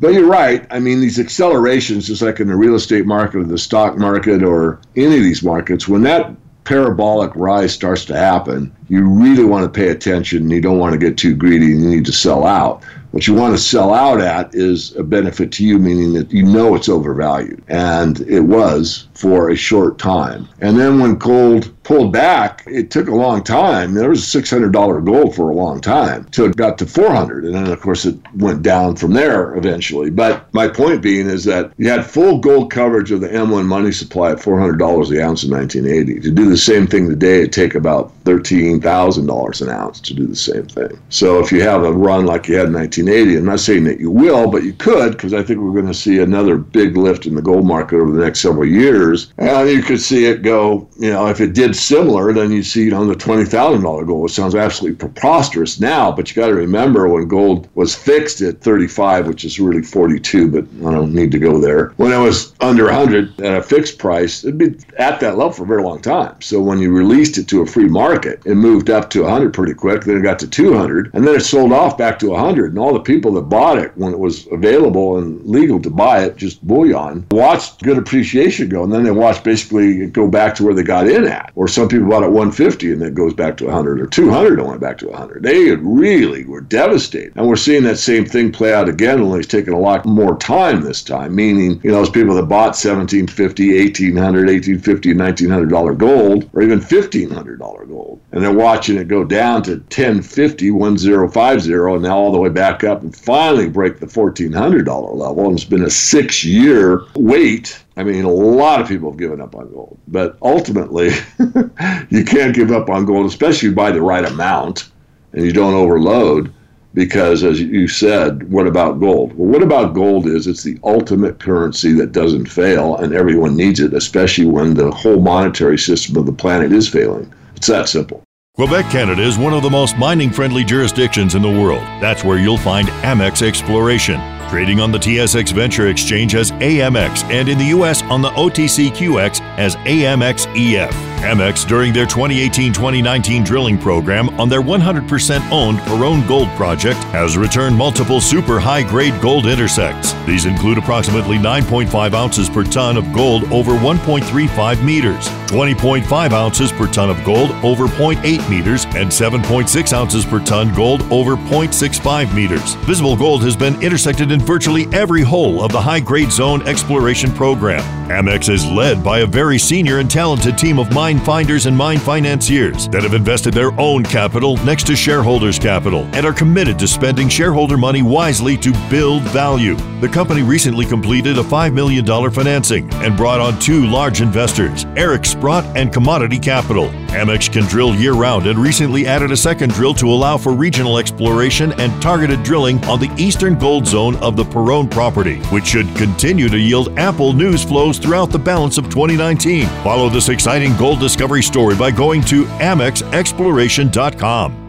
But you're right. I mean, these accelerations, just like in the real estate market or the stock market or any of these markets, when that parabolic rise starts to happen, you really want to pay attention. You don't want to get too greedy. You need to sell out. What you want to sell out at is a benefit to you, meaning that you know it's overvalued. And it was for a short time. And then when gold pulled back, it took a long time. There was a $600 gold for a long time till it got to 400. And then, of course, it went down from there eventually. But my point being is that you had full gold coverage of the M1 money supply at $400 the ounce in 1980. To do the same thing today, it'd take about $13,000 an ounce to do the same thing. So if you have a run like you had in 1980, I'm not saying that you will, but you could, because I think we're going to see another big lift in the gold market over the next several years. And you could see it go, you know, if it did similar, then you see on the $20,000 gold. It sounds absolutely preposterous now, but you got to remember when gold was fixed at 35, which is really 42, but I don't need to go there. When it was under 100 at a fixed price, it'd be at that level for a very long time. So when you released it to a free market, it moved up to 100 pretty quick. Then it got to 200, and then it sold off back to 100. And all the people that bought it when it was available and legal to buy it, just bullion, watched good appreciation go, and then they watched basically go back to where they got in at. Or some people bought at 150 and then goes back to 100, or 200 and went back to 100. They really were devastated. And we're seeing that same thing play out again, only it's taking a lot more time this time, meaning, you know, those people that bought 1750 1800 1850 and 1900 dollar gold or even 1500 dollar gold and they're watching it go down to 1050 1050 and now all the way back up and finally break the 1400 dollar level. And it's been a six year wait. I mean, a lot of people have given up on gold, but ultimately, you can't give up on gold, especially by the right amount and you don't overload because as you said what about gold? Well what about gold is it's the ultimate currency that doesn't fail and everyone needs it especially when the whole monetary system of the planet is failing it's that simple Quebec, Canada is one of the most mining friendly jurisdictions in the world. That's where you'll find Amex Exploration. Trading on the TSX Venture Exchange as AMX and in the U.S. on the OTCQX as AMXEF. Amex during their 2018-2019 drilling program on their 100% owned Perron Gold project has returned multiple super high-grade gold intersects. These include approximately 9.5 ounces per ton of gold over 1.35 meters, 20.5 ounces per ton of gold over 0.8 meters, and 7.6 ounces per ton gold over 0.65 meters. Visible gold has been intersected in virtually every hole of the high-grade zone exploration program. Amex is led by a very senior and talented team of mine finders and mine financiers that have invested their own capital next to shareholders' capital and are committed to spending shareholder money wisely to build value. The company recently completed a $5 million financing and brought on two large investors, Eric Sprott and Commodity Capital. Amex can drill year round and recently added a second drill to allow for regional exploration and targeted drilling on the eastern gold zone of the Perron property, which should continue to yield ample news flows throughout the balance of 2019. Follow this exciting gold discovery story by going to AmexExploration.com.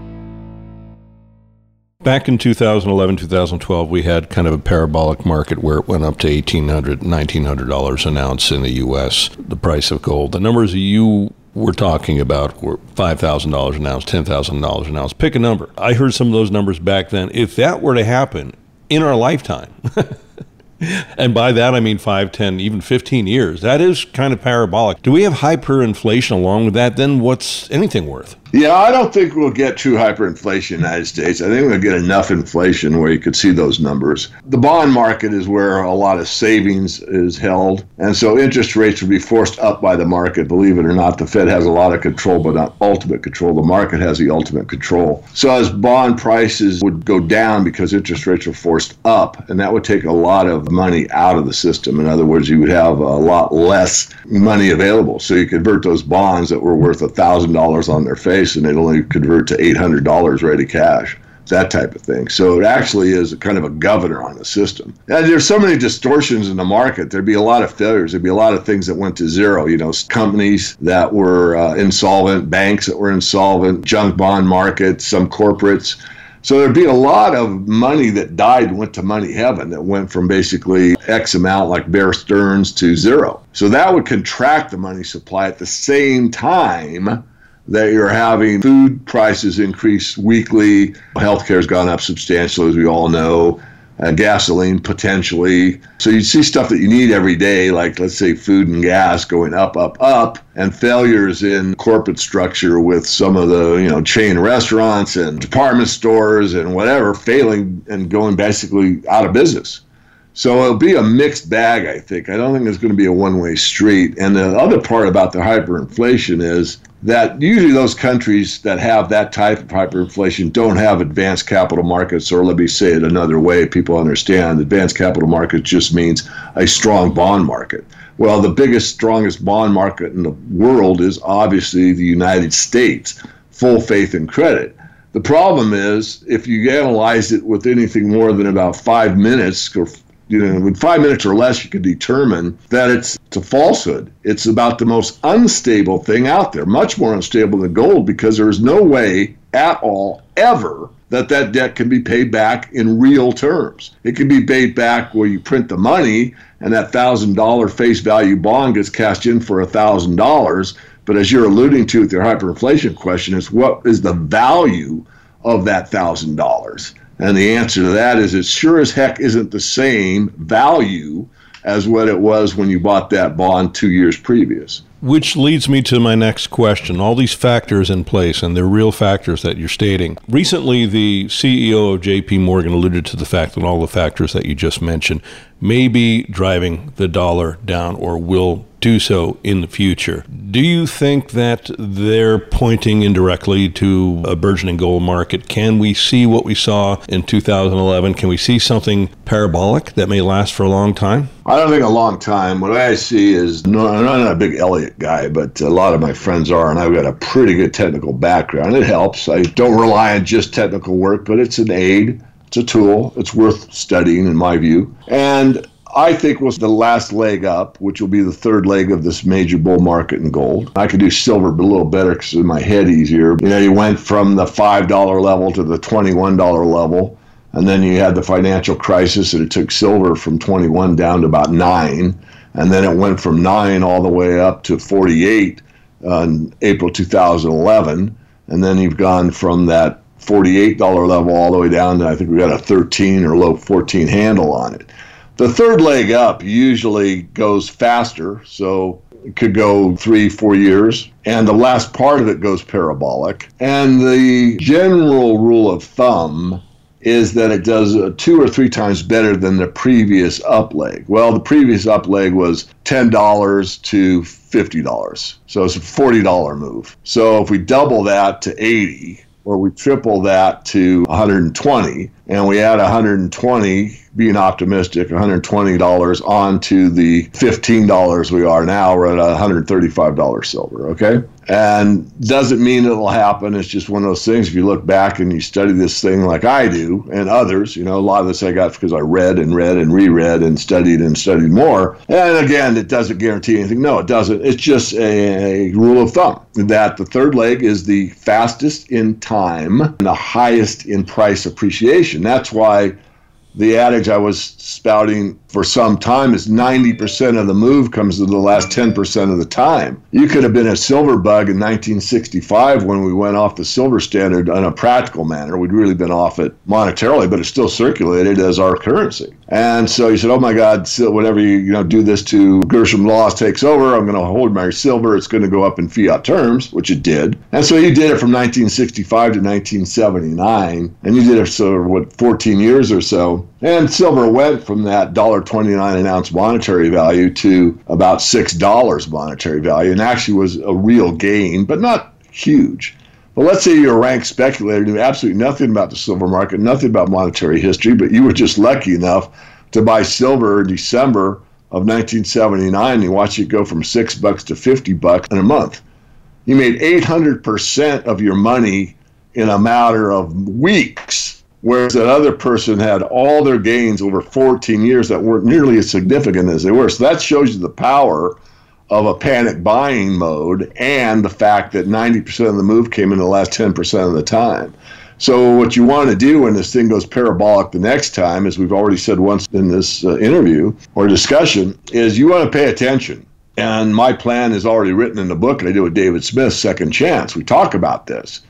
Back in 2011, 2012, we had kind of a parabolic market where it went up to $1,800, $1,900 an ounce in the U.S., the price of gold. The numbers you were talking about were $5,000 an ounce, $10,000 an ounce. Pick a number. I heard some of those numbers back then. If that were to happen in our lifetime, and by that I mean 5, 10, even 15 years, that is kind of parabolic. Do we have hyperinflation along with that? Then what's anything worth? Yeah, I don't think we'll get true hyperinflation in the United States. I think we'll get enough inflation where you could see those numbers. The bond market is where a lot of savings is held, and so interest rates would be forced up by the market. Believe it or not, the Fed has a lot of control, but not ultimate control. The market has the ultimate control. So as bond prices would go down because interest rates are forced up, and that would take a lot of money out of the system. In other words, you would have a lot less money available. So you convert those bonds that were worth $1,000 on their face and it only convert to $800 ready cash that type of thing. So it actually is a kind of a governor on the system. And there's so many distortions in the market. There'd be a lot of failures. There'd be a lot of things that went to zero. You know, companies that were uh, insolvent, banks that were insolvent, junk bond markets, some corporates. So there'd be a lot of money that died went to money heaven that went from basically X amount like Bear Stearns to zero. So that would contract the money supply at the same time that you're having food prices increase weekly. Healthcare has gone up substantially, as we all know. Uh, gasoline potentially. So you see stuff that you need every day, like let's say food and gas going up, up, up, and failures in corporate structure with some of the you know chain restaurants and department stores and whatever failing and going basically out of business. So it'll be a mixed bag, I think. I don't think it's going to be a one way street. And the other part about the hyperinflation is that usually those countries that have that type of hyperinflation don't have advanced capital markets, or let me say it another way, people understand advanced capital markets just means a strong bond market. Well, the biggest, strongest bond market in the world is obviously the United States, full faith and credit. The problem is, if you analyze it with anything more than about five minutes or you know, in five minutes or less, you can determine that it's, it's a falsehood. It's about the most unstable thing out there, much more unstable than gold, because there is no way at all, ever, that that debt can be paid back in real terms. It can be paid back where you print the money and that thousand dollar face value bond gets cashed in for a thousand dollars. But as you're alluding to with your hyperinflation question, is what is the value of that thousand dollars? And the answer to that is it sure as heck isn't the same value as what it was when you bought that bond two years previous. Which leads me to my next question. All these factors in place, and they're real factors that you're stating. Recently, the CEO of JP Morgan alluded to the fact that all the factors that you just mentioned may be driving the dollar down or will do so in the future. Do you think that they're pointing indirectly to a burgeoning gold market? Can we see what we saw in 2011? Can we see something parabolic that may last for a long time? I don't think a long time. What I see is no, I'm not a big Elliott guy, but a lot of my friends are, and I've got a pretty good technical background. It helps. I don't rely on just technical work, but it's an aid. It's a tool. It's worth studying, in my view. And I think was the last leg up, which will be the third leg of this major bull market in gold. I could do silver but a little better because in my head easier. You know, you went from the $5 level to the $21 level. And then you had the financial crisis, and it took silver from 21 down to about nine. And then it went from nine all the way up to 48 in April 2011. And then you've gone from that $48 level all the way down to I think we got a 13 or low 14 handle on it. The third leg up usually goes faster, so it could go three, four years, and the last part of it goes parabolic. And the general rule of thumb is that it does uh, two or three times better than the previous up leg. Well, the previous up leg was $10 to $50. So it's a $40 move. So if we double that to 80, or we triple that to 120, and we add 120 being optimistic, $120 onto the $15 we are now. We're at $135 silver, okay? And doesn't mean it'll happen. It's just one of those things. If you look back and you study this thing like I do and others, you know, a lot of this I got because I read and read and reread and studied and studied more. And again, it doesn't guarantee anything. No, it doesn't. It's just a, a rule of thumb that the third leg is the fastest in time and the highest in price appreciation. That's why the adage I was spouting for some time is 90% of the move comes in the last 10% of the time. You could have been a silver bug in 1965 when we went off the silver standard in a practical manner. We'd really been off it monetarily, but it still circulated as our currency. And so you said, "Oh my God, whenever you you know do this to Gresham Laws takes over, I'm going to hold my silver. It's going to go up in fiat terms, which it did." And so you did it from 1965 to 1979, and you did it for what 14 years or so. And silver went from that $1.29 an ounce monetary value to about $6 monetary value, and actually was a real gain, but not huge. But let's say you're a rank speculator, knew absolutely nothing about the silver market, nothing about monetary history, but you were just lucky enough to buy silver in December of 1979 and you watch it go from six bucks to 50 bucks in a month. You made 800% of your money in a matter of weeks, whereas that other person had all their gains over 14 years that weren't nearly as significant as they were. So that shows you the power of a panic buying mode and the fact that 90% of the move came in the last 10% of the time. So, what you want to do when this thing goes parabolic the next time, as we've already said once in this uh, interview or discussion, is you want to pay attention. And my plan is already written in the book, I do with David Smith, Second Chance. We talk about this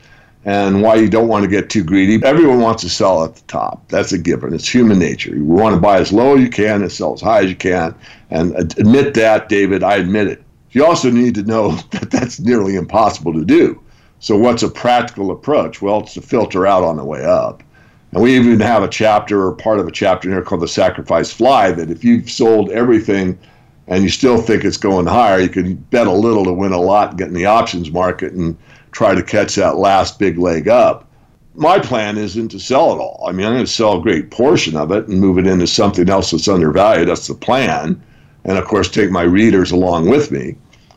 and why you don't want to get too greedy. Everyone wants to sell at the top. That's a given. It's human nature. You want to buy as low as you can and sell as high as you can. And admit that, David. I admit it. You also need to know that that's nearly impossible to do. So, what's a practical approach? Well, it's to filter out on the way up. And we even have a chapter or part of a chapter here called the sacrifice fly that if you've sold everything and you still think it's going higher, you can bet a little to win a lot and get in the options market and try to catch that last big leg up. My plan isn't to sell it all. I mean, I'm going to sell a great portion of it and move it into something else that's undervalued. That's the plan. And of course, take my readers along with me,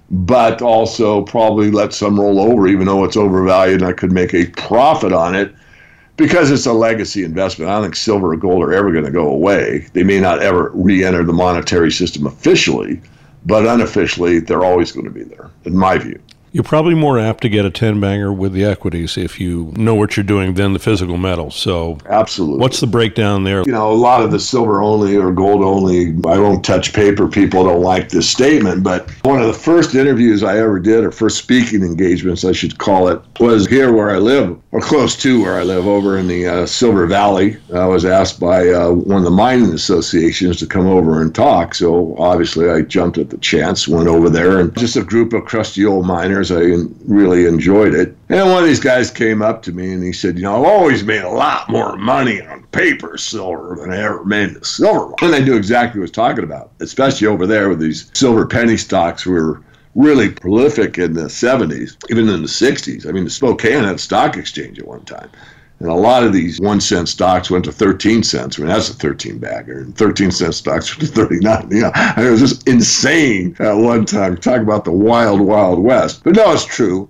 but also probably let some roll over, even though it's overvalued and I could make a profit on it because it's a legacy investment. I don't think silver or gold are ever going to go away. They may not ever re enter the monetary system officially, but unofficially, they're always going to be there, in my view. You're probably more apt to get a 10 bagger with the equities if you know what you're doing than the physical metals. So, absolutely. What's the breakdown there? You know, a lot of the silver only or gold only, I won't touch paper. People don't like this statement, but one of the first interviews I ever did, or first speaking engagements, I should call it, was here where I live, or close to where I live, over in the uh, Silver Valley. I was asked by uh, one of the mining associations to come over and talk. So, obviously, I jumped at the chance, went over there, and just a group of crusty old miners I really enjoyed it. And one of these guys came up to me and he said, You know, I've always made a lot more money on paper silver than I ever made a silver. And I knew exactly what it's talking about, especially over there with these silver penny stocks were really prolific in the 70s, even in the 60s. I mean, the Spokane had a stock exchange at one time. And a lot of these one cent stocks went to 13 cents. I mean, that's a 13 bagger. And 13 cent stocks went to 39. You know, it was just insane at one time. Talk about the wild, wild west. But no, it's true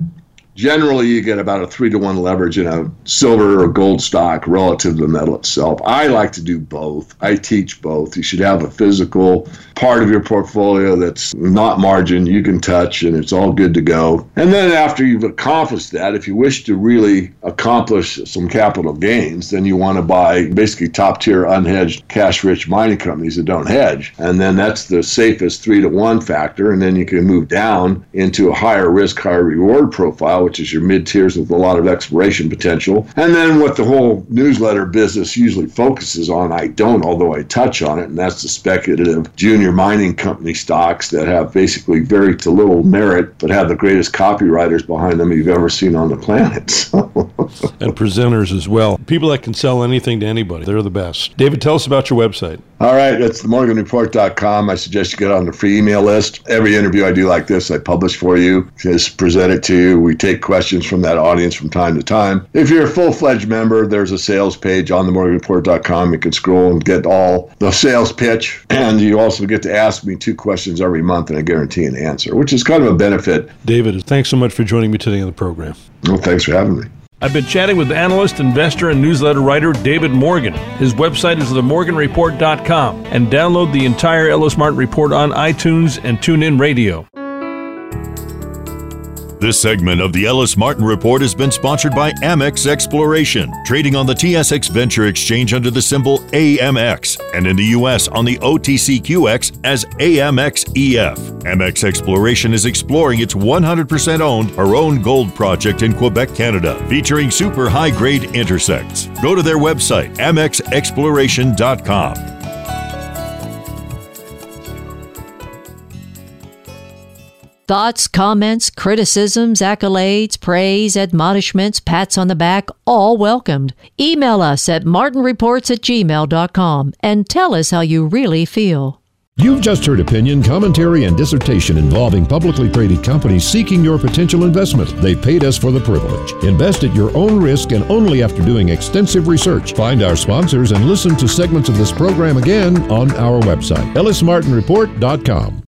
generally you get about a three to one leverage in a silver or gold stock relative to the metal itself. I like to do both. I teach both. You should have a physical part of your portfolio that's not margin you can touch and it's all good to go. And then after you've accomplished that, if you wish to really accomplish some capital gains, then you want to buy basically top tier unhedged cash rich mining companies that don't hedge. And then that's the safest three to one factor. And then you can move down into a higher risk, higher reward profile which is your mid tiers with a lot of exploration potential. And then what the whole newsletter business usually focuses on, I don't, although I touch on it, and that's the speculative junior mining company stocks that have basically very to little merit, but have the greatest copywriters behind them you've ever seen on the planet. and presenters as well. People that can sell anything to anybody. They're the best. David, tell us about your website. All right, it's themorganreport.com. I suggest you get on the free email list. Every interview I do like this, I publish for you, just present it to you. We take questions from that audience from time to time. If you're a full fledged member, there's a sales page on themorganreport.com. You can scroll and get all the sales pitch. And you also get to ask me two questions every month, and I guarantee an answer, which is kind of a benefit. David, thanks so much for joining me today on the program. Well, thanks for having me. I've been chatting with analyst, investor, and newsletter writer David Morgan. His website is themorganreport.com and download the entire Martin Report on iTunes and TuneIn Radio. This segment of the Ellis Martin Report has been sponsored by Amex Exploration, trading on the TSX Venture Exchange under the symbol AMX, and in the U.S. on the OTCQX as AMXEF. Amex Exploration is exploring its 100% owned Perron Gold project in Quebec, Canada, featuring super high grade intersects. Go to their website, amexexploration.com. Thoughts, comments, criticisms, accolades, praise, admonishments, pats on the back, all welcomed. Email us at martinreports at gmail.com and tell us how you really feel. You've just heard opinion, commentary, and dissertation involving publicly traded companies seeking your potential investment. They paid us for the privilege. Invest at your own risk and only after doing extensive research. Find our sponsors and listen to segments of this program again on our website, ellismartinreport.com.